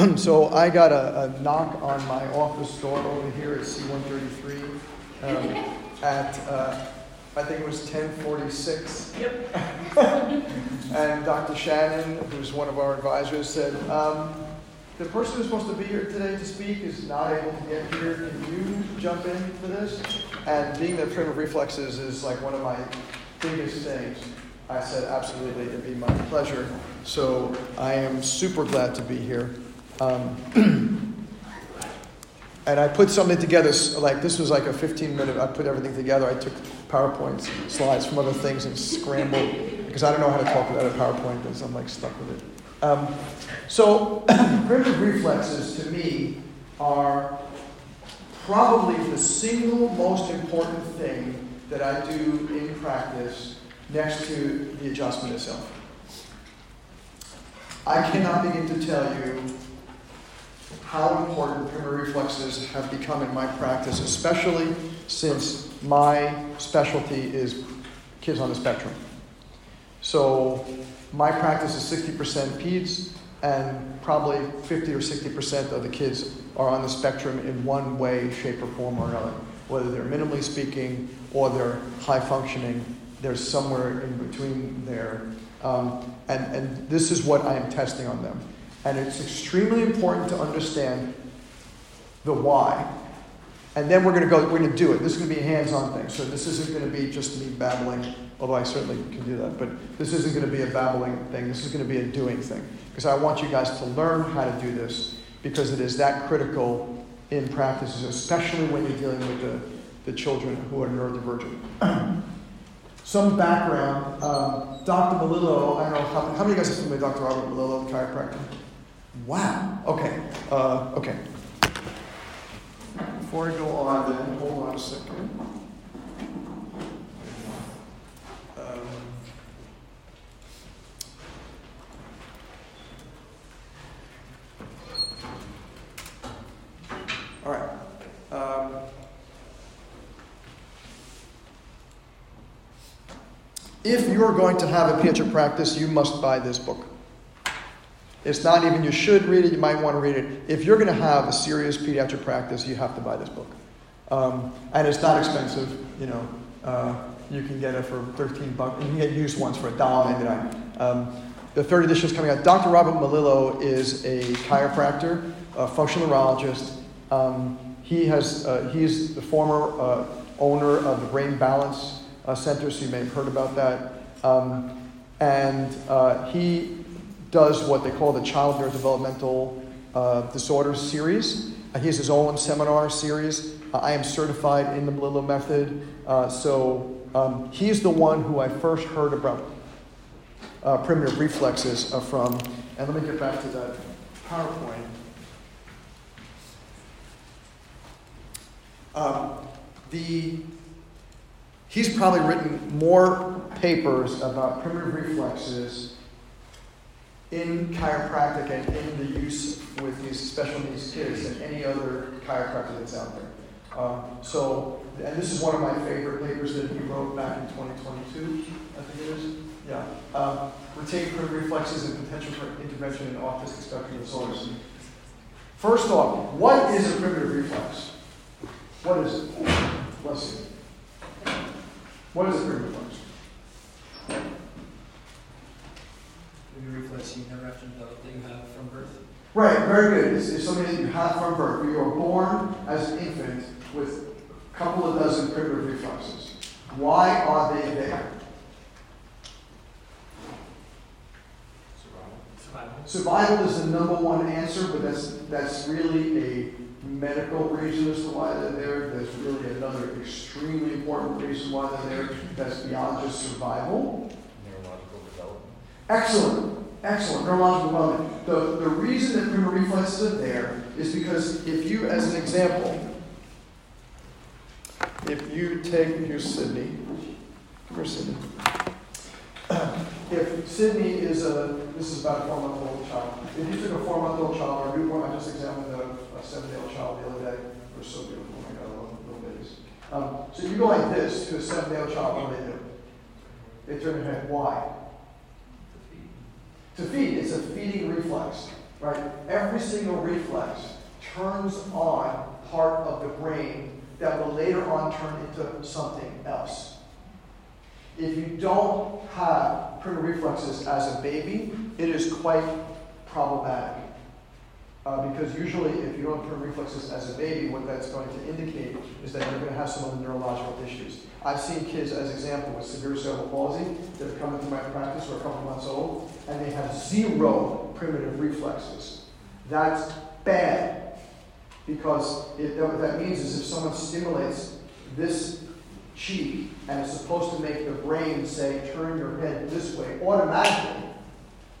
so I got a, a, knock on my office door over here at C133 um, at, uh, I think it was 1046. Yep. and Dr. Shannon, who's one of our advisors, said, um, the person who's supposed to be here today to speak is not able to get here. Can you jump in for this? And being that primitive reflexes is like one of my biggest things, I said, absolutely, it'd be my pleasure. So I am super glad to be here. Um, and I put something together, like this was like a 15 minute, I put everything together. I took PowerPoint slides from other things and scrambled, because I don't know how to talk without a PowerPoint, because I'm like stuck with it. Um, so, primitive reflexes to me are probably the single most important thing that I do in practice next to the adjustment itself. I cannot begin to tell you how important primary reflexes have become in my practice, especially since my specialty is kids on the spectrum. So my practice is 60% peds, and probably 50 or 60% of the kids are on the spectrum in one way, shape, or form or another. Whether they're minimally speaking or they're high functioning, there's somewhere in between there. Um, and, and this is what I am testing on them. And it's extremely important to understand the why. And then we're going to go, we're going to do it. This is going to be a hands on thing. So this isn't going to be just me babbling, although I certainly can do that. But this isn't going to be a babbling thing. This is going to be a doing thing. Because I want you guys to learn how to do this because it is that critical in practices, especially when you're dealing with the, the children who are neurodivergent. Some background um, Dr. Melillo, I don't know how, how many of you guys are familiar with Dr. Robert Melillo, chiropractor? Wow. Okay. Uh, okay. Before I go on, then, hold on a second. Um, all right. Um, if you're going to have a pediatric practice, you must buy this book. It's not even you should read it, you might want to read it. If you're going to have a serious pediatric practice, you have to buy this book. Um, and it's not expensive, you know. Uh, you can get it for 13 bucks. You can get used ones for $1.99. Um, the third edition is coming out. Dr. Robert Melillo is a chiropractor, a functional neurologist. Um, he has, uh, he's the former uh, owner of the Brain Balance uh, Center, so you may have heard about that. Um, and uh, he does what they call the Child Neurodevelopmental uh, Disorders series. Uh, he has his own seminar series. Uh, I am certified in the Melillo method. Uh, so um, he's the one who I first heard about uh, primitive reflexes uh, from. And let me get back to that PowerPoint. Um, the, he's probably written more papers about primitive reflexes in chiropractic and in the use with these special needs kids than any other chiropractor that's out there. Um, so, and this is one of my favorite papers that he wrote back in 2022, I think it is. Yeah. Um, retain primitive reflexes and potential for intervention in autistic spectrum disorders. First off, what is a primitive reflex? What is it? Let's see. What is a primitive reflex? reflex you never have to develop that you have from birth. Right, very good. It's, it's something that you have from birth. You are born as an infant with a couple of dozen primitive reflexes. Why are they there? Survival. Survival is the number one answer, but that's that's really a medical reason as to why they're there. There's really another extremely important reason why they're there. That's beyond just survival. Neurological development. Excellent. Excellent. Neurological development. The, the reason that primitive reflexes are there is because if you, as an example, if you take, here's Sydney. Where's Sydney? If Sydney is a, this is about a four month old child. If you took a four month old child or a newborn, I just examined a, a seven day old child the other day. They're so beautiful. Oh my God, I love little babies. Um, so you go like this to a seven day old child, what do they do? They turn their head. Why? To feed. It's a feeding reflex. right? Every single reflex turns on part of the brain that will later on turn into something else. If you don't have primitive reflexes as a baby, it is quite problematic. Uh, because usually, if you don't have reflexes as a baby, what that's going to indicate is that you're going to have some of the neurological issues. I've seen kids, as example, with severe cerebral palsy that have come into my practice who are a couple months old, and they have zero primitive reflexes. That's bad because it, what that means is if someone stimulates this cheek and it's supposed to make the brain say, turn your head this way automatically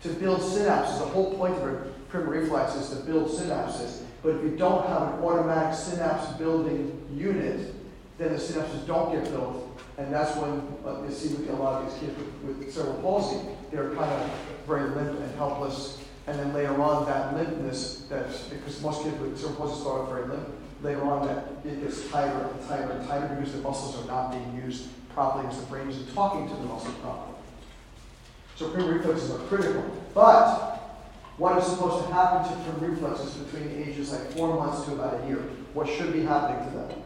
to build synapses. The whole point of a primitive reflex is to build synapses. But if you don't have an automatic synapse building unit, then the synapses don't get built. And that's when uh, you see with a lot of these kids with, with cerebral palsy, they're kind of very limp and helpless. And then later on, that limpness, that's because most kids with cerebral palsy start off very limp, later on that it gets tighter and tighter and tighter because the muscles are not being used properly because the brain isn't talking to the muscle properly. So primitive reflexes are critical. But what is supposed to happen to primitive reflexes between ages like four months to about a year? What should be happening to them?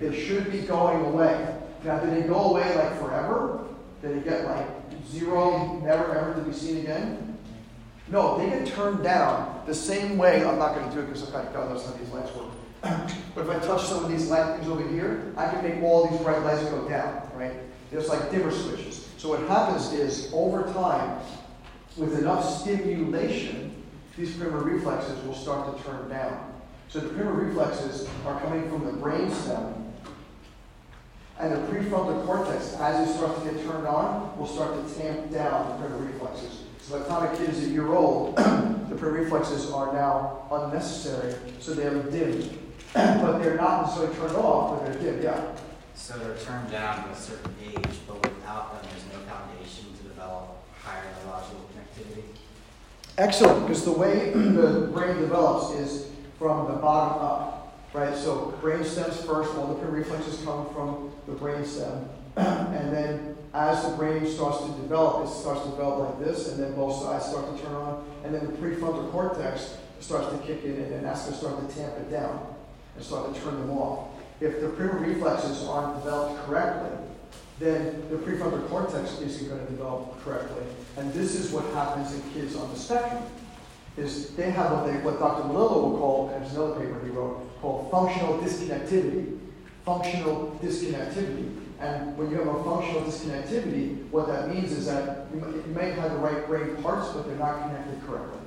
They should be going away. Now, do they go away like forever? Did they get like zero, never ever to be seen again? No, they get turned down the same way. I'm not going to do it because I've got God knows how these lights work. but if I touch some of these light things over here, I can make all these bright lights go down, right? It's like dimmer switches. So what happens is, over time, with enough stimulation, these primitive reflexes will start to turn down. So the primitive reflexes are coming from the brain stem and the prefrontal cortex, as it starts to get turned on, will start to tamp down the primitive reflexes. So by the time a kid is a year old, the primitive reflexes are now unnecessary, so they are dimmed. but they're not necessarily turned off, but they're dimmed, yeah. So they're turned down at a certain age, but without them, there's no foundation to develop higher neurological Excellent, because the way the brain develops is from the bottom up right? So brain stems first, all the reflexes come from the brain stem. and then as the brain starts to develop, it starts to develop like this, and then both sides start to turn on, and then the prefrontal cortex starts to kick in, and then that's going to start to tamp it down and start to turn them off. If the primitive reflexes aren't developed correctly, then the prefrontal cortex isn't going to develop correctly. And this is what happens in kids on the spectrum is they have what, they, what Dr. Melillo will call, and there's another paper he wrote, called functional disconnectivity. Functional disconnectivity. And when you have a functional disconnectivity, what that means is that you, may have the right brain parts, but they're not connected correctly.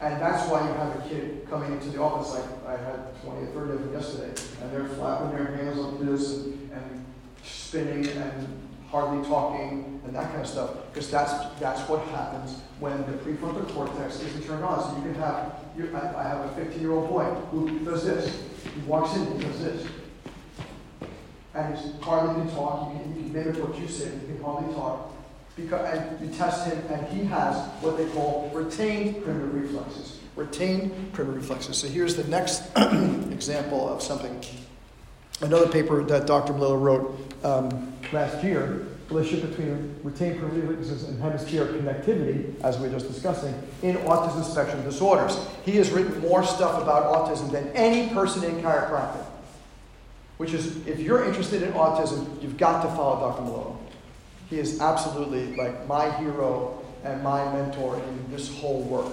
And that's why you have a kid coming into the office, like I had 20 or 30 of them yesterday, and they're flapping their hands like this and, and spinning and hardly talking, and that kind of stuff, because that's, that's what happens when the prefrontal cortex isn't turned on. So you can have, you, I, I have a 15 year old boy who does this. He walks in and does this. And he hardly can talk. You can, you can mimic what you say, he can hardly talk. Because, and you test him, and he has what they call retained primitive reflexes. Retained primitive reflexes. So here's the next example of something another paper that Dr. Melillo wrote um, last year, relationship between retained primitive and hemispheric connectivity, as we were just discussing, in autism spectrum disorders. He has written more stuff about autism than any person in chiropractic. Which is, if you're interested in autism, you've got to follow Dr. Melillo. He is absolutely like my hero and my mentor in this whole work,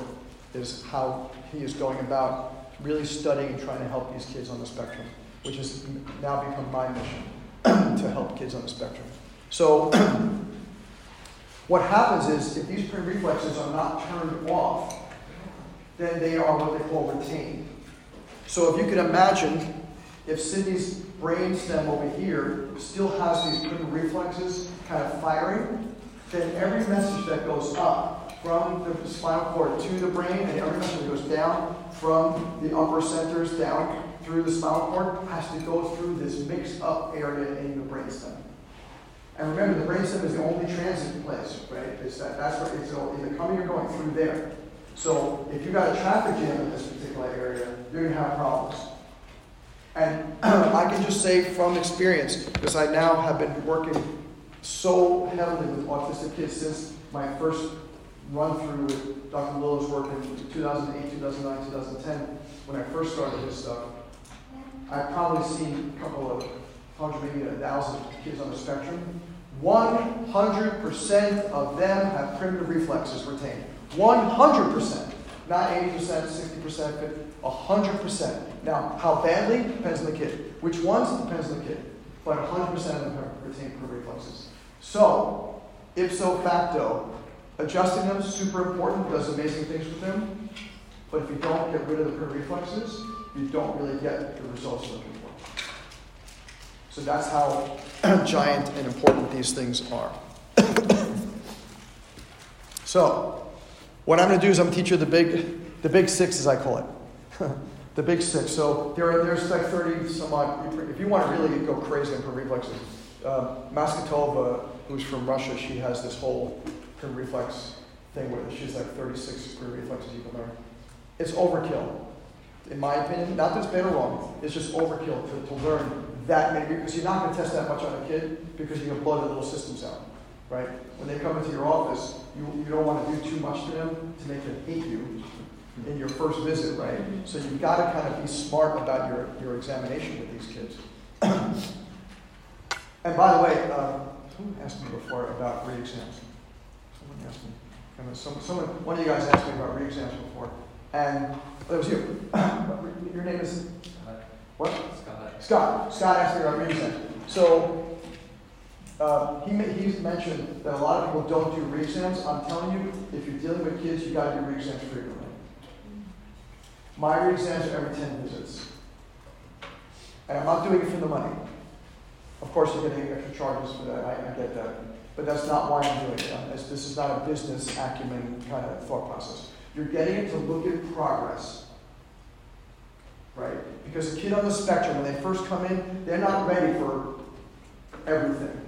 is how he is going about really studying and trying to help these kids on the spectrum which has now become my mission to help kids on the spectrum. So, what happens is if these pre-reflexes are not turned off, then they are what they call retained. So, if you could imagine if Sydney's brain stem over here still has these pre-reflexes kind of firing, then every message that goes up from the spinal cord to the brain and every message that goes down from the upper centers down through the spinal cord has to go through this mixed up area in the brainstem. And remember, the brainstem is the only transit place, right? It's that, that's where it's in the coming, you're going through there. So if you've got a traffic jam in this particular area, you're going to have problems. And I can just say from experience, because I now have been working so heavily with autistic kids since my first run through with Dr. Melillo's work in 2008, 2009, 2010, when I first started this stuff, I've probably seen a couple of hundred, maybe a thousand kids on the spectrum. 100% of them have primitive reflexes retained. 100%. Not 80%, 60%, 100%. Now, how badly depends on the kid. Which ones depends on the kid. But 100% of them have retained primitive reflexes. So, ipso facto, adjusting them super important, does amazing things with them. But if you don't get rid of the primitive reflexes, you don't really get the results you're looking for. So that's how giant and important these things are. so, what I'm going to do is I'm going to teach you the big, the big six, as I call it. the big six. So there are, there's like 30 some odd. If you want to really go crazy on reflexes, uh, Masgutova, who's from Russia, she has this whole prim reflex thing where she's like 36 reflexes you can learn. It's overkill in my opinion. Not that it's been wrong, it's just overkill to, to learn that many, because you're not going to test that much on a kid because you're going to blow the little systems out, right? When they come into your office, you, you don't want to do too much to them to make them hate you in your first visit, right? So you've got to kind of be smart about your, your examination with these kids. and by the way, uh, someone asked me before about re-exams. Someone asked me. Someone, someone, one of you guys asked me about re-exams before. And that was you. Your name is? What? Scott. Scott. Scott asked me about re-exam. So uh, he, he's mentioned that a lot of people don't do re-exams. I'm telling you, if you're dealing with kids, you got to do re-exams frequently. My re-exams are every 10 visits. And I'm not doing it for the money. Of course, you're getting extra charges for that. I, I get that. But that's not why I'm doing it. This is not a business acumen kind of thought process. You're getting it to look at progress. Right? Because a kid on the spectrum, when they first come in, they're not ready for everything.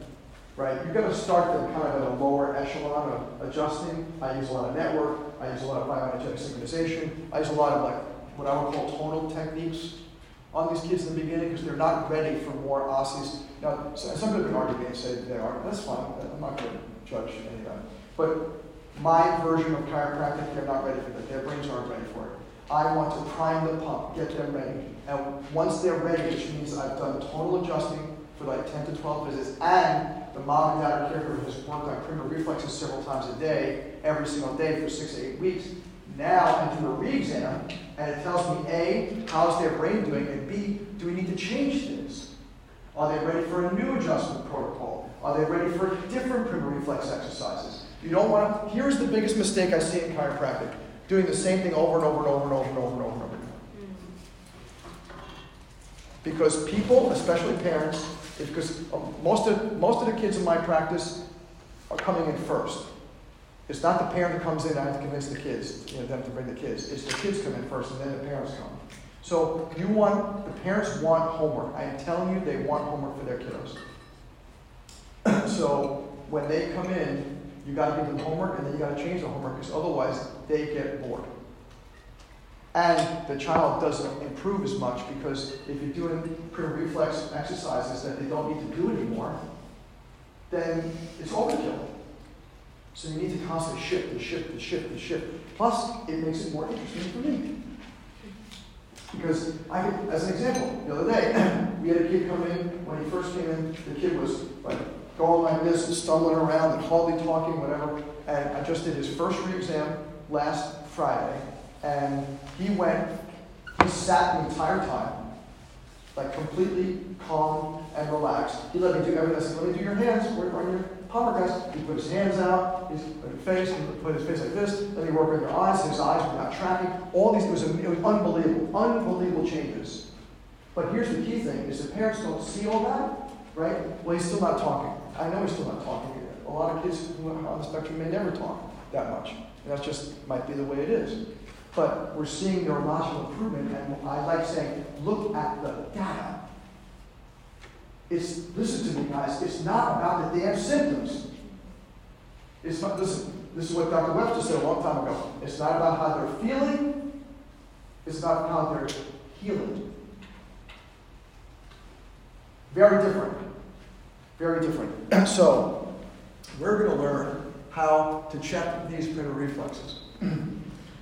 Right? You've got to start them kind of at a lower echelon of adjusting. I use a lot of network. I use a lot of bioenergetic synchronization. I use a lot of like what I would call tonal techniques on these kids in the beginning because they're not ready for more OSCEs. Now, some people can argue and say they are. That's fine. I'm not going to judge any of that. But my version of chiropractic, they're not ready for that. Their brains aren't ready for it. I want to prime the pump, get them ready. And once they're ready, which means I've done tonal adjusting for like 10 to 12 visits, and the mom and dad caregiver has worked on primitive reflexes several times a day, every single day for six to eight weeks. Now I do a re-exam, and it tells me A, how's their brain doing, and B, do we need to change things? Are they ready for a new adjustment protocol? Are they ready for different primitive reflex exercises? You don't want to, here's the biggest mistake I see in chiropractic doing the same thing over and over and over and over and over and over and over again. Because people, especially parents, because um, most of, most of the kids in my practice are coming in first. It's not the parent that comes in, I have to convince the kids, you know, them to bring the kids. It's the kids come in first and then the parents come. So you want, the parents want homework. I am telling you, they want homework for their kiddos. so when they come in, you got to give them homework and then you got to change the homework because otherwise they get bored. And the child doesn't improve as much because if you're doing primitive reflex exercises that they don't need to do anymore, then it's overkill. So you need to constantly shift and shift and shift and shift. Plus, it makes it more interesting for me. Because I could, as an example, the other day, we had a kid come in, when he first came in, the kid was like going like this and stumbling around and hardly talking, whatever. And I just did his first re-exam last Friday, and he went, he sat the entire time, like completely calm and relaxed. He let me do everything. I said, let me do your hands, work on your palmar guys. He put his hands out, his face, he put his face like this, let me work on your eyes. His eyes were not tracking. All these, it was, it was unbelievable, unbelievable changes. But here's the key thing, is the parents don't see all that, right? Well, he's still not talking. I know he's still not talking. A lot of kids who are on the spectrum may never talk that much. And that just might be the way it is. But we're seeing neurological improvement, and I like saying, look at the data. It's listen to me, guys. It's not about the damn symptoms. It's not listen. This is what Dr. Webster said a long time ago. It's not about how they're feeling. It's about how they're healing. Very different. Very different. so, we're going to learn how to check these printer reflexes.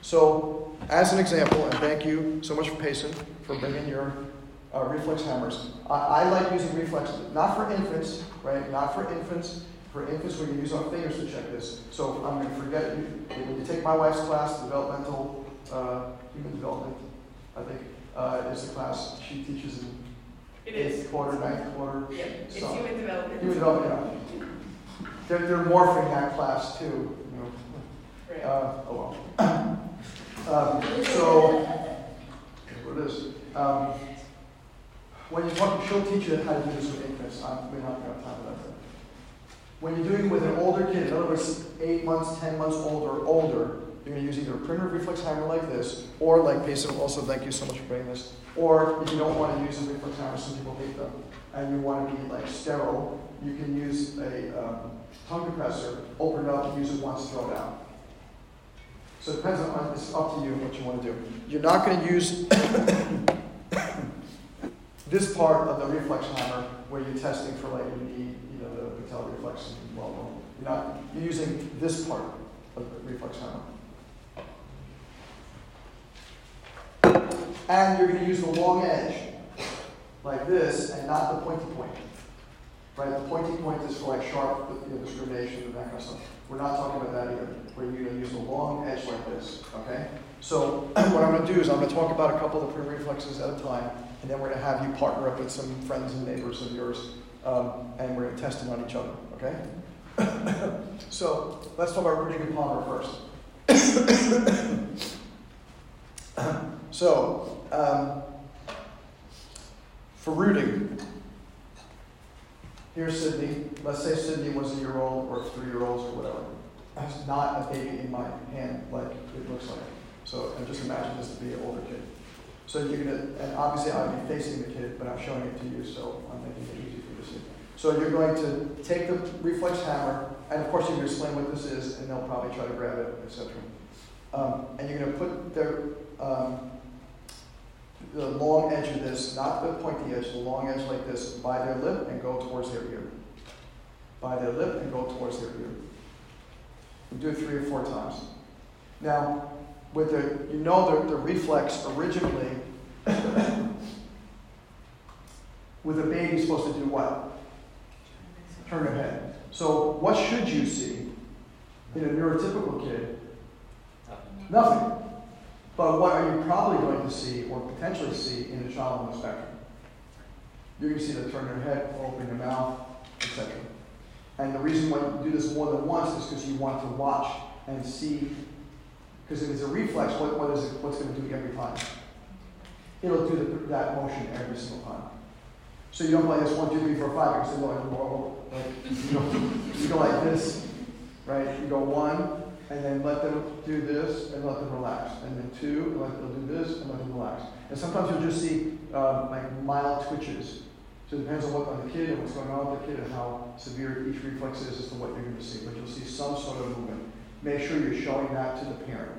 so, as an example, and thank you so much for Payson for bringing your uh, reflex hammers. I, I like using reflexes, not for infants, right? Not for infants. For infants, we can use our fingers to check this. So I'm going to forget you. When you take my wife's class, developmental uh, human development, I think, uh, is the class she teaches in It is. eighth quarter, ninth quarter. Yeah, it's So- human development. Human development, yeah. They're, they're morphing that class too. You know. Right. Uh, oh well. um, so, what it is. Um, when you talk, she'll teach you how to do this with infants. I'm, we're not going to have time for that. When you're doing it with an older kid, in other words, eight months, ten months old or older, going to use either a printer reflex hammer like this, or like Payson, also thank you so much for bringing this, or if you don't want to use a reflex hammer, some people hate them, and you want to be like sterile, you can use a um, tongue compressor, open it up, use it once, throw it out. So it depends on, it's up to you what you want to do. You're not going to use this part of the reflex hammer where you're testing for like your knee, you know, the patella reflex and well known. You're not, you're using this part of the reflex hammer. And you're going to use the long edge, like this, and not the pointy point. Right? The pointy point is for like sharp you know, discrimination and that kind of stuff. We're not talking about that either. We're going to use the long edge like this. Okay? So what I'm going to do is I'm going to talk about a couple of the prim reflexes at a time, and then we're going to have you partner up with some friends and neighbors of yours, um, and we're going to test them on each other. Okay? so let's talk about rooting palmar first. So um, for rooting, here's Sydney. Let's say Sydney was a year old or three year olds or whatever. That's not a baby in my hand like it looks like. So and just imagine this to be an older kid. So you're gonna, and obviously I'll be facing the kid, but I'm showing it to you, so I'm making it easy for you to see. So you're going to take the reflex hammer, and of course you can explain what this is, and they'll probably try to grab it, etc. Um, and you're going to put their um, the long edge of this, not the pointy edge, the long edge like this, by their lip and go towards their ear. By their lip and go towards their ear. Do it three or four times. Now, with the, you know the, the reflex originally, with a baby supposed to do what? Turn their head. So what should you see in a neurotypical kid? Nothing. But what are you probably going to see or potentially see in a child on the spectrum? You're going to see them turn their head, open their mouth, etc. And the reason why you do this more than once is because you want to watch and see. Because if it's a reflex, what, what is it? What's going to do every time? It'll do the, that motion every single time. So you don't play this one, two, three, four, five. You like, like you go like this, right? You go one, and then let them do this and let them relax. And then two, and let them do this and let them relax. And sometimes you'll just see um, like mild twitches. So it depends on what on the kid and what's going on with the kid and how severe each reflex is as to what you're going to see. But you'll see some sort of movement. Make sure you're showing that to the parent.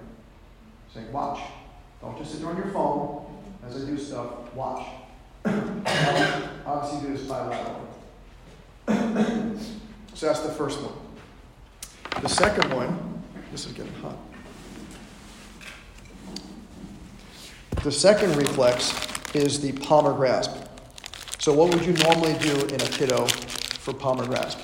Saying, watch. Don't just sit there on your phone as I do stuff. Watch. Obviously, do this bilaterally. so that's the first one. The second one, this is getting hot. The second reflex is the palmar grasp. So, what would you normally do in a kiddo for palmar grasp?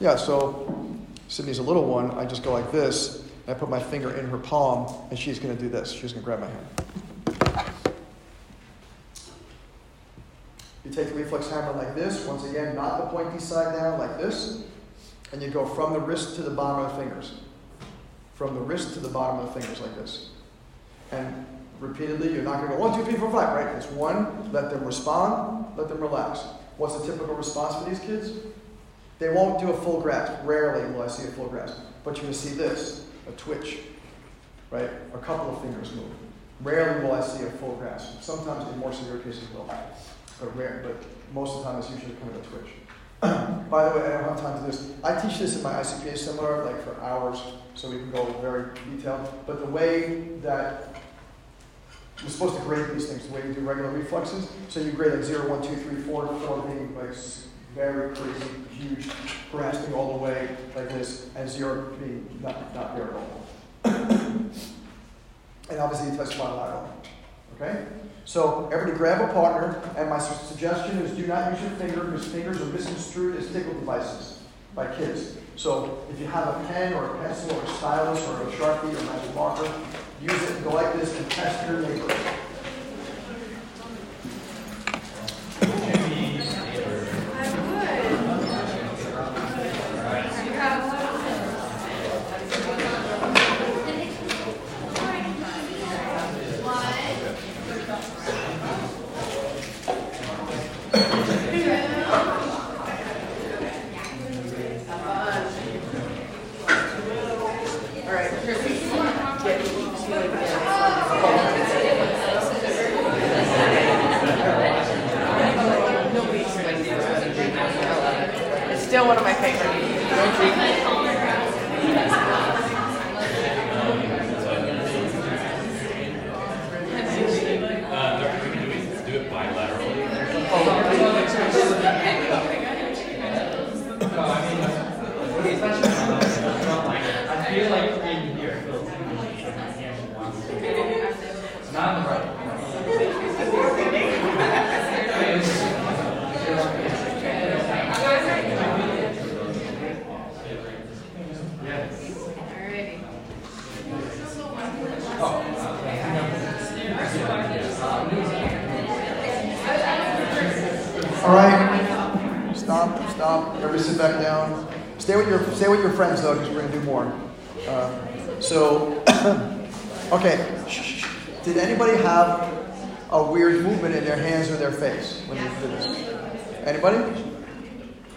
Yeah, so Sydney's a little one. I just go like this, and I put my finger in her palm, and she's going to do this. She's going to grab my hand. You take the reflex hammer like this, once again, not the pointy side down, like this, and you go from the wrist to the bottom of the fingers. From the wrist to the bottom of the fingers, like this. And repeatedly, you're not going to go one, two, three, four, five, right? It's one, let them respond, let them relax. What's the typical response for these kids? They won't do a full grasp. Rarely will I see a full grasp. But you're going to see this, a twitch, right? A couple of fingers move. Rarely will I see a full grasp. Sometimes in more severe cases will but rare. But most of the time, it's usually kind of a twitch. By the way, I don't have time to do this. I teach this in my ICPA seminar, like for hours, so we can go very detailed. But the way that you're supposed to grade these things, the way you do regular reflexes, so you grade like 0, 1, 2, 3, 4, 4 being like very crazy, huge grasping all the way like this, and zero being not, not at all. and obviously you test bilateral. Okay? So everybody grab a partner, and my suggestion is do not use your finger because fingers are misconstrued as tickle devices by kids. So if you have a pen or a pencil or a stylus or a sharpie or a magic marker, use it go like this and test your neighbor. It's still one of my favorites. Uh, we can do it, do it bilaterally. I feel like in here, It's not in the right. All right. Stop, stop. Everybody sit back down. Stay with your stay with your friends though, because we're gonna do more. Uh, so, okay. Shh, shh, shh. Did anybody have a weird movement in their hands or their face when you did this? Anybody?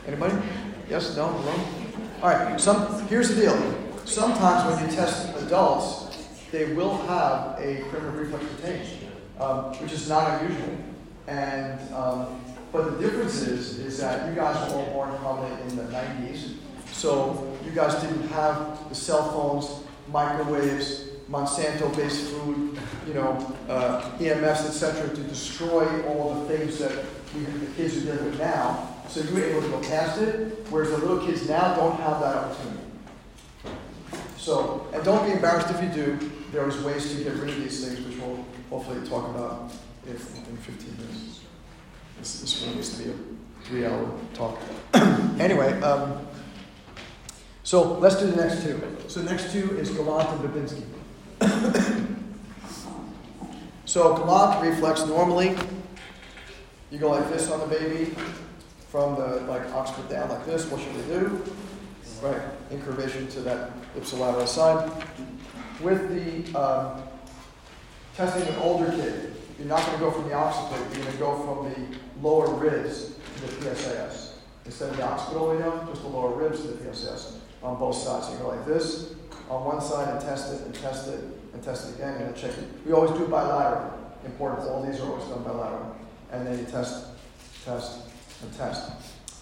Anybody? Yes? No? No? All right. Some. Here's the deal. Sometimes when you test adults, they will have a primitive reflex retained, um, which is not unusual. And um, but the difference is, is that you guys were all born probably in the 90s, so you guys didn't have the cell phones, microwaves, Monsanto-based food, you know, uh, EMS, etc., to destroy all the things that we, the kids are dealing with now. So you were able to go past it, whereas the little kids now don't have that opportunity. So, and don't be embarrassed if you do. There's ways to get rid of these things, which we'll hopefully talk about if, in 15 minutes. This, this one needs to be a three-hour talk. anyway, um, so let's do the next two. So the next two is Galant and Babinski. so Galant reflex normally, you go like this on the baby, from the like occiput down like this. What should we do? Right, incurvation to that ipsilateral side. With the um, testing an older kid, you're not going to go from the occiput, you're going to go from the lower ribs to the PSIS. Instead of the occiput all just the lower ribs to the PSIS on both sides. So you go like this on one side and test it and test it and test it again and check it. We always do bilateral. Important, all these are always done bilateral. And then you test, test, test.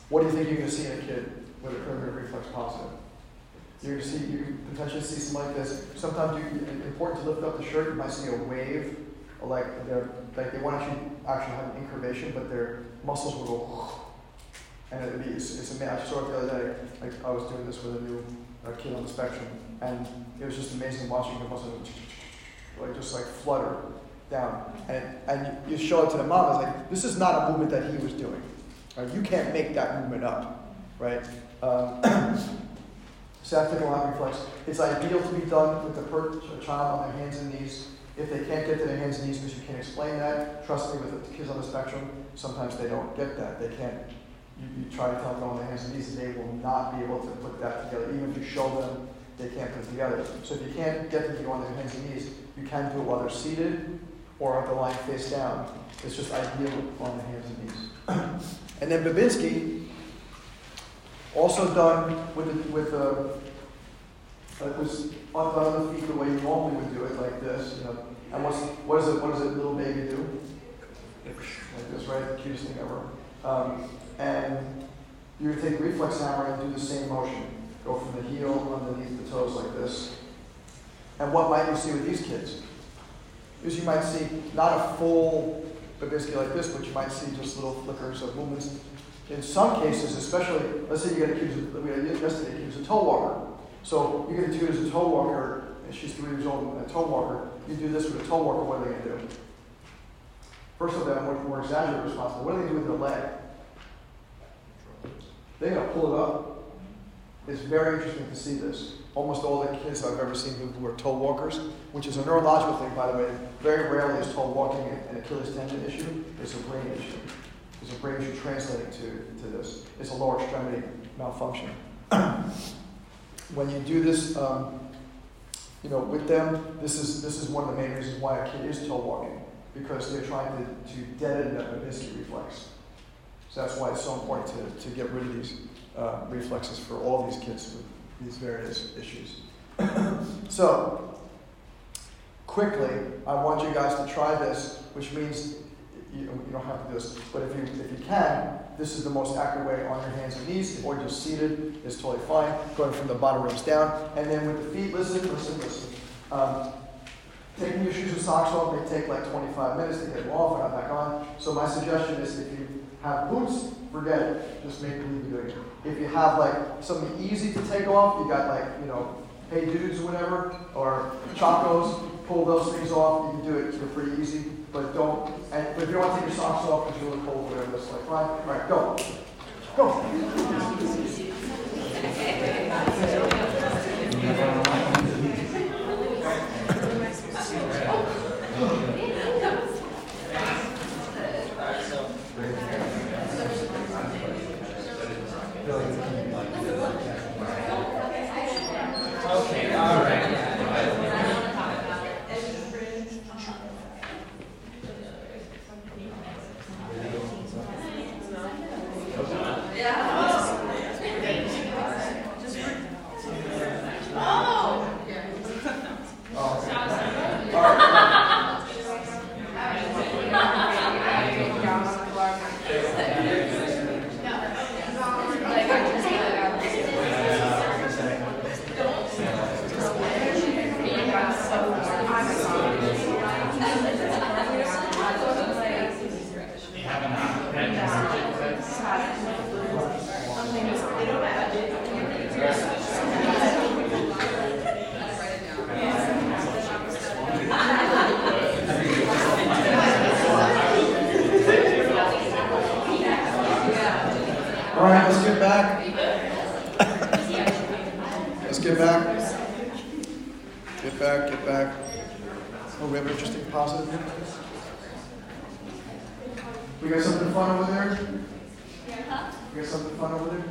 What do you think you're going to see in a kid with a primitive reflex positive? You're going to see, you potentially see something like this. Sometimes you, it's important to lift up the shirt. You might see a wave, like they're like they want to actually, have an incurvation, but their muscles will go, and it'd be it's, it's amazing. I saw it the other day. Like I was doing this with a new kid on the spectrum, and it was just amazing watching the muscles like just like flutter down, and and you show it to the mom. It's like this is not a movement that he was doing. Right? You can't make that movement up, right? Um, Spinal Galant reflex. It's ideal to be done with the per- child on their hands and knees. If they can't get to their hands and knees because you can't explain that, trust me, with the kids on the spectrum, sometimes they don't get that. They can't. You, you try to tell them on their hands and knees, and they will not be able to put that together. Even if you show them, they can't put it together. So if you can't get them to go on their hands and knees, you can do it while they're seated or at the line face down. It's just ideal on the hands and knees. and then Babinski, also done with the, with the, it was the feet the way you normally would do it, like this, you know. And what's, what is it, what does a little baby do? Like this, right? The cutest thing ever. Um, and you would take reflex hammer and do the same motion. Go from the heel underneath the toes like this. And what might you see with these kids? Is you might see not a full Babinski like this, but you might see just little flickers of movements In some cases, especially, let's say you get a kid, yesterday, kid who's a toe walker. So you get a kid a toe walker, and she's three years old, and a toe walker, you do this with a toe walker, what are they gonna do? First of all, I'm more- more exaggerated responsible, what do they do with their leg? They're gonna pull it up. It's very interesting to see this. Almost all the kids I've ever seen who, are toe walkers, which is a neurological thing, by the way, very rarely is toe walking an Achilles tendon issue, it's a brain issue. It's a brain issue translating to, to this. It's a lower extremity malfunction. when you do this, um, you know, with them, this is, this is one of the main reasons why a kid is toe walking, because they're trying to, to deaden that Babinski reflex. So that's why it's so important to, to get rid of these uh, reflexes for all these kids with these various issues. so, quickly, I want you guys to try this, which means you, you don't have to do this, but if you, if you can, this is the most accurate way on your hands and knees, or just seated is totally fine, going from the bottom ribs down. And then with the feet, listen, listen, listen. Um, taking your shoes and socks off may take like 25 minutes to get them off and back on. So my suggestion is if you have boots, forget it. Just make believe you're doing it. If you have like something easy to take off, you got like, you know, hey dudes or whatever, or chacos, pull those things off, you can do it, they're pretty easy. But don't, and but if you don't want to take your socks off because you're really cold, whatever, that's like fine. All right, go. Go. Okay, all right. All right, let's get back. Let's get back. Get back, get back. Oh, we have an interesting positive here. We got something fun over there? We got something fun over there?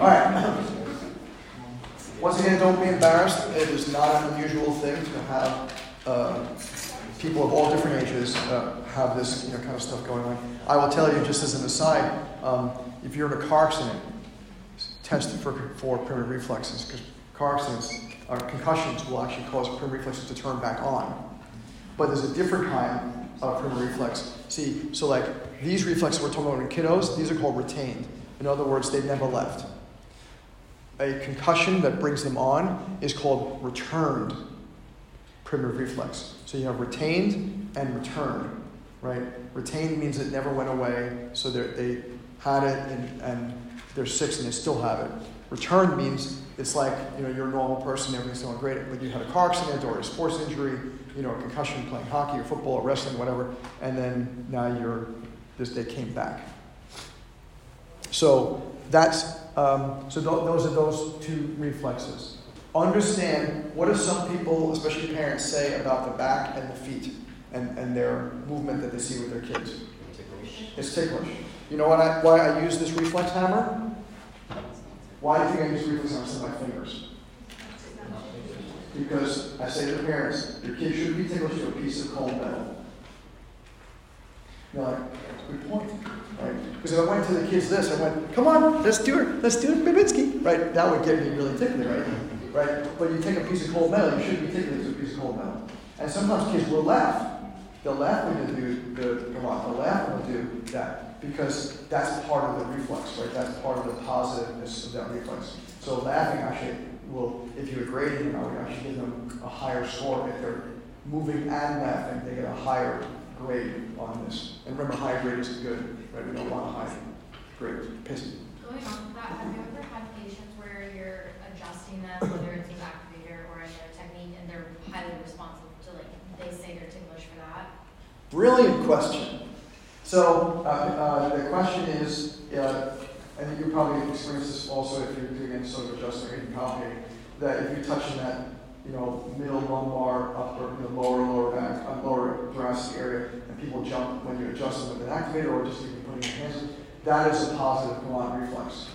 All right. Once again, don't be embarrassed. It is not an unusual thing to have uh, people of all different ages uh, have this you know, kind of stuff going on. I will tell you, just as an aside, um, if you're in a car accident, test for, for primitive reflexes because car accidents or concussions will actually cause primitive reflexes to turn back on. But there's a different kind of primitive reflex. See, so like these reflexes we're talking about in kiddos, these are called retained. In other words, they've never left. A concussion that brings them on is called returned primitive reflex. So you have retained and returned, right? Retained means it never went away, so they had it and, and they're six and they still have it. Returned means it's like, you know, you're a normal person, everything's going great, but you had a car accident or a sports injury, you know, a concussion playing hockey or football or wrestling, whatever, and then now you're, this, they came back. So that's, um, so tho- those are those two reflexes. Understand what do some people, especially parents, say about the back and the feet and, and their movement that they see with their kids. It's ticklish. You know what I, why I use this reflex hammer? Why do you think I use reflex hammer instead of my fingers? Because I say to the parents, your kid should be ticklish to a piece of cold metal. You're like, good point, right? Because if I went to the kids this, I went, come on, let's do it, let's do it, Babinski, right? That would get me really tickly, right? Right? But you take a piece of cold metal, you shouldn't be tickly to a piece of cold metal. And sometimes kids will laugh. They'll laugh when you do the, on, they'll laugh when you do that because that's part of the reflex, right? That's part of the positiveness of that reflex. So laughing actually will, if you're grading them, I would actually give them a higher score if they're moving and laughing. They get a higher grade on this. And remember, high grade isn't good, right? We don't want a high grade. Pissy. Going on with that, have you ever had patients where you're adjusting them, whether it's with activator or any other technique, and they're highly responsive to like, they say they're ticklish for that? Brilliant question. So uh, uh, the question is, uh, think you probably experience this also if you're doing any sort of adjustment or palpating, that if you're touching that, you know, middle lumbar, upper, you know, lower, lower back, uh, lower thoracic area, and people jump when you adjust them with an activator or just even putting your hands, that is a positive colonic reflex.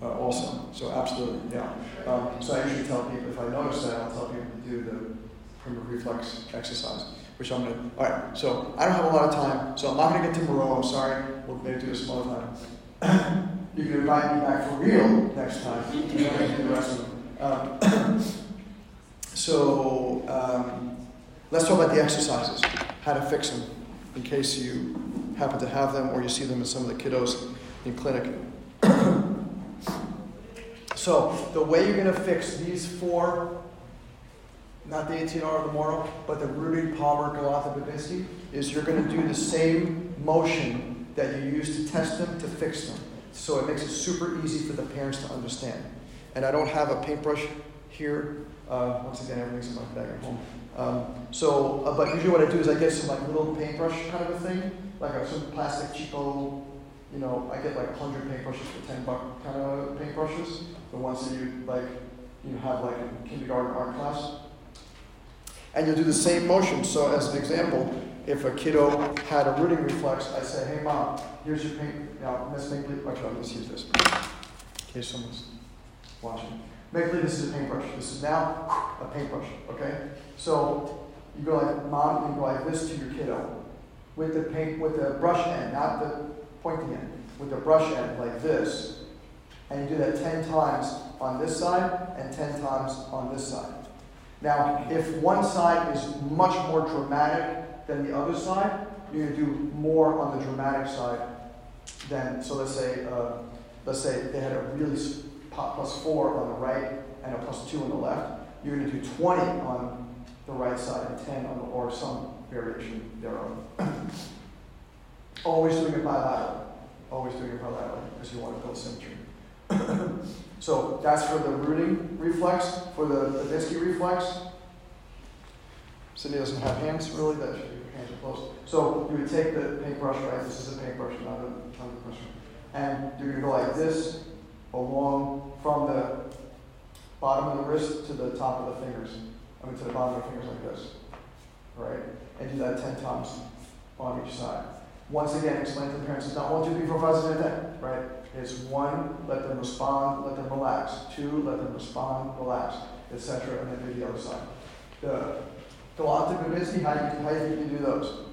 Uh, also, so absolutely, yeah. Um, so I usually tell people if I notice that, I'll tell people to do the primitive reflex exercise which I'm gonna. All right, so I don't have a lot of time, so I'm not gonna get to Moro. I'm sorry. We'll maybe do this some other time. you can invite me back for real next time. You know, do the rest of them. Um, so um, let's talk about the exercises, how to fix them, in case you happen to have them or you see them in some of the kiddos in clinic. so the way you're gonna fix these four not the ATR or the Moro, but the rooting palmar Galant Babinski, is you're going to do the same motion that you use to test them to fix them. So it makes it super easy for the parents to understand. And I don't have a paintbrush here. Uh, once again, everything's in my bag at home. Um, so, uh, but usually what I do is I get some like little paintbrush kind of a thing, like a, some plastic cheapo, you know, I get like 100 paintbrushes for 10 buck kind of paintbrushes, the ones that you like, you have like in kindergarten art class and you'll do the same motion. So, as an example, if a kiddo had a rooting reflex, I say, hey mom, here's your paint. Now, Miss Makeley, watch out, let's use this in case someone's watching. Makeley, this is a paintbrush. This is now a paintbrush, okay? So, you go like, mom, you go like this to your kiddo with the paint, with the brush end, not the pointy end, with the brush end like this. And you do that 10 times on this side and 10 times on this side. Now, if one side is much more dramatic than the other side, you're going to do more on the dramatic side than, so let's say, uh, let's say they had a really Uh, plus four on the right and a plus two on the left. You're going to do 20 on the right side and 10 on the, or some variation thereof. Always doing it bilaterally. Always doing it bilaterally because you want to build symmetry. so that's for the rooting reflex. For the Babinski reflex, Cindy doesn't have hands really, that should be hands are close. So you would take the paintbrush, right? This is a paintbrush, not a, not. And you're going to go like this along from the bottom of the wrist to the top of the fingers. I mean, to the bottom of the fingers like this. Right? And do that 10 times on each side. Once again, explain to the parents, it's not one, two, three, four, five, six, seven, ten, right? It's one, let them respond, let them relax. Two, let them respond, relax, etc. And then do the other side. The Galant Babinski, how do you, how you do those?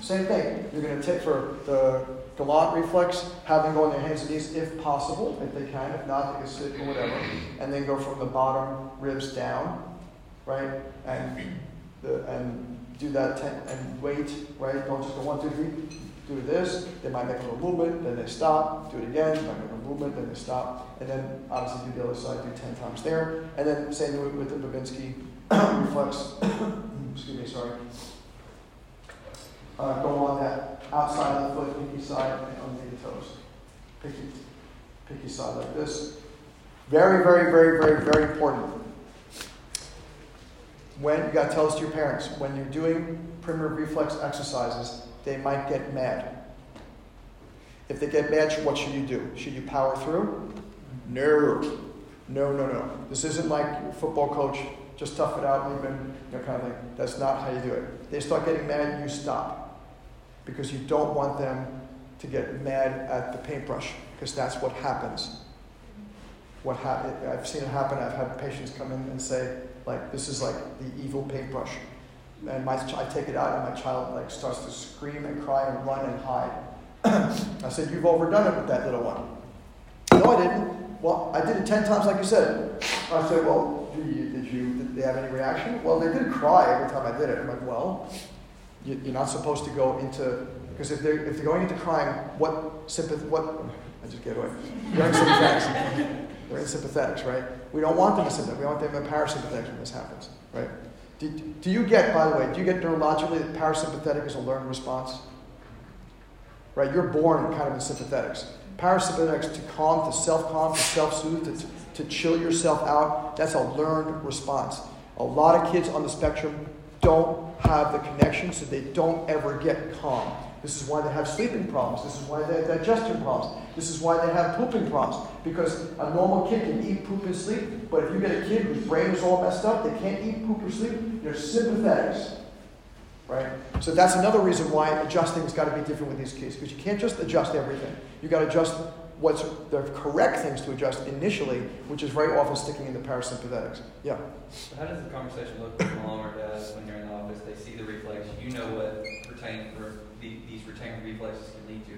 Same thing. You're going to take for the galant reflex, have them go on their hands and knees if possible, if they can. If not, they can sit or whatever. And then go from the bottom ribs down, right? And the, and do that ten, and wait, right? Don't just go one, two, three. Do this. They might make a little movement, then they stop. Do it again. They might make a movement, then they stop. And then obviously do the other side. Do ten times there. And then same with the Babinski reflex. Excuse me, sorry uh, go on that outside of the foot, pinky side, and underneath the toes. Pinky, pinky side like this. Very, very, very, very, very important. When you got to tell this to your parents, when you're doing primitive reflex exercises, they might get mad. If they get mad, what should you do? Should you power through? No. No, no, no. This isn't like football coach, just tough it out, even, you know, kind of thing. That's not how you do it. They start getting mad, you stop because you don't want them to get mad at the paintbrush because that's what happens. What ha- I've seen it happen. I've had patients come in and say, like, this is like the evil paintbrush. And my, I take it out, and my child like starts to scream and cry and run and hide. I said, "You've overdone it with that little one." No, I didn't. Well, I did it ten times, like you said. I said, "Well, did you, did you? Did they have any reaction?" Well, they did cry every time I did it. I'm like, "Well, you're not supposed to go into because if they're if they're going into crime, what sympathy? What I just get away. They're in sympathetics. They're in sympathetics, right? We don't want them in sympathetic. We want them in parasympathetics when this happens, right? Do, do you get, by the way, do you get neurologically that parasympathetic is a learned response? Right? You're born kind of in sympathetics. Parasympathetics to calm, to self calm, to self soothe, to, to chill yourself out. That's a learned response. A lot of kids on the spectrum don't have the connection, so they don't ever get calm. This is why they have sleeping problems. This is why they have digestion problems. This is why they have pooping problems. Because a normal kid can eat, poop, and sleep, but if you get a kid whose brain is all messed up, they can't eat, poop, or sleep, they're sympathetics. Right? So that's another reason why adjusting has got to be different with these kids, because you can't just adjust everything. You've got to adjust what's the correct things to adjust initially, which is very often sticking in the parasympathetics. Yeah. So how does the conversation look with mom or dad when you're in the office? They see the reflex. You know what retain, or the, these retained reflexes can lead to.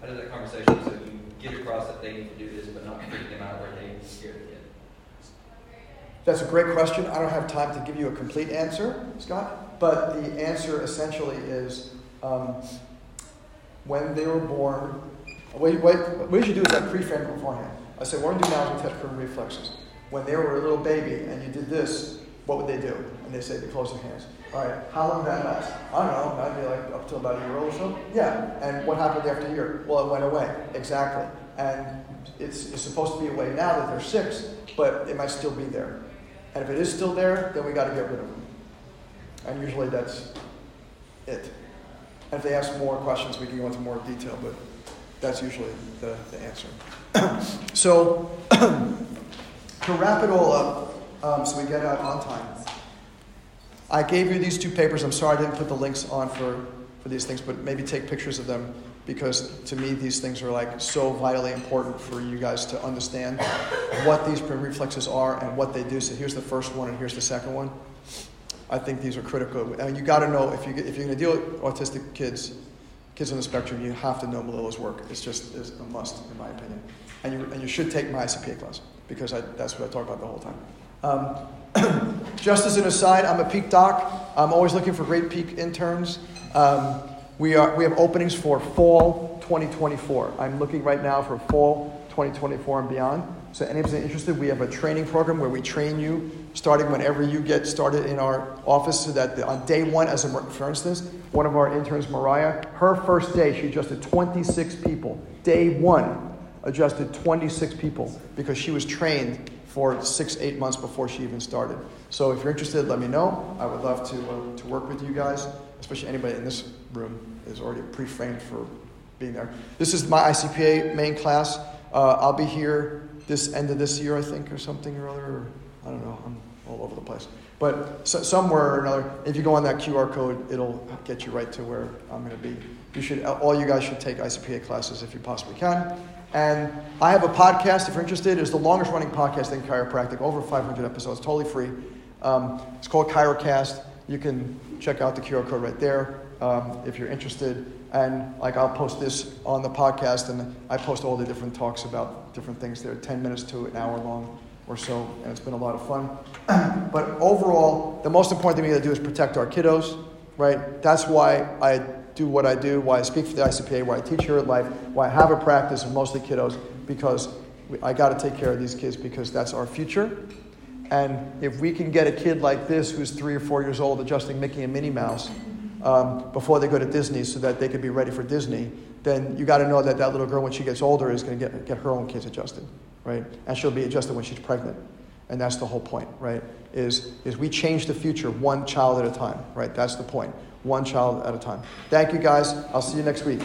How does that conversation so you get across that they need to do this, but not freak them out where they scare the kid? That's a great question. I don't have time to give you a complete answer, Scott, but the answer essentially is um, when they were born, what, what, what we should do is I pre-frame beforehand. I say, what I'm doing now is test primitive reflexes. When they were a little baby and you did this, what would they do? And they say they close their hands. All right, how long did that last? I don't know, that'd be like up to about a year old or so. Yeah, and what happened after a year? Well, it went away. Exactly. And it's, it's supposed to be away now that they're six, but it might still be there. And if it is still there, then we got to get rid of them. And usually that's it. And if they ask more questions, we can go into more detail, but that's usually the, the answer. so, to wrap it all up, um, so we get out on time, I gave you these two papers. I'm sorry I didn't put the links on for, for these things, but maybe take pictures of them because to me these things are like so vitally important for you guys to understand what these reflexes are and what they do. So here's the first one and here's the second one. I think these are critical. Mean, you got to know if you if you're going to deal with autistic kids, kids on the spectrum, you have to know Melillo's work. It's just is a must, in my opinion. And you and you should take my ICPA class because I, that's what I talk about the whole time. Um, just as an aside, I'm a peak doc. I'm always looking for great peak interns. Um, we, are, we have openings for fall 2024. I'm looking right now for fall 2024 and beyond. So, anybody interested, we have a training program where we train you starting whenever you get started in our office. So that the, on day one, as a, for instance, one of our interns, Mariah, her first day, she adjusted 26 people. Day one, adjusted 26 people because she was trained for six, eight months before she even started. So, if you're interested, let me know. I would love to, uh, to work with you guys, especially anybody in this room is already pre-framed for being there. This is my ICPA main class. Uh, I'll be here this end of this year, I think, or something or other. Or, I don't know. I'm all over the place. But so, somewhere or another, if you go on that QR code, it'll get you right to where I'm going to be. You should, all you guys should take ICPA classes if you possibly can. And I have a podcast, if you're interested. It's the longest running podcast in chiropractic, over 500 episodes, totally free. Um, it's called Chirocast. You can check out the QR code right there um, if you're interested. And like I'll post this on the podcast, and I post all the different talks about different things. They're 10 minutes to an hour long or so, and it's been a lot of fun. but overall, the most important thing we got to do is protect our kiddos, right? That's why I do what I do, why I speak for the ICPA, why I teach here at Life, why I have a practice of mostly kiddos, because I got to take care of these kids because that's our future. And if we can get a kid like this who's three or four years old adjusting Mickey and Minnie Mouse um, before they go to Disney so that they can be ready for Disney, then you got to know that that little girl, when she gets older, is going to get, get her own kids adjusted, right? And she'll be adjusted when she's pregnant. And that's the whole point, right? Is, is we change the future one child at a time, right? That's the point. One child at a time. Thank you, guys. I'll see you next week.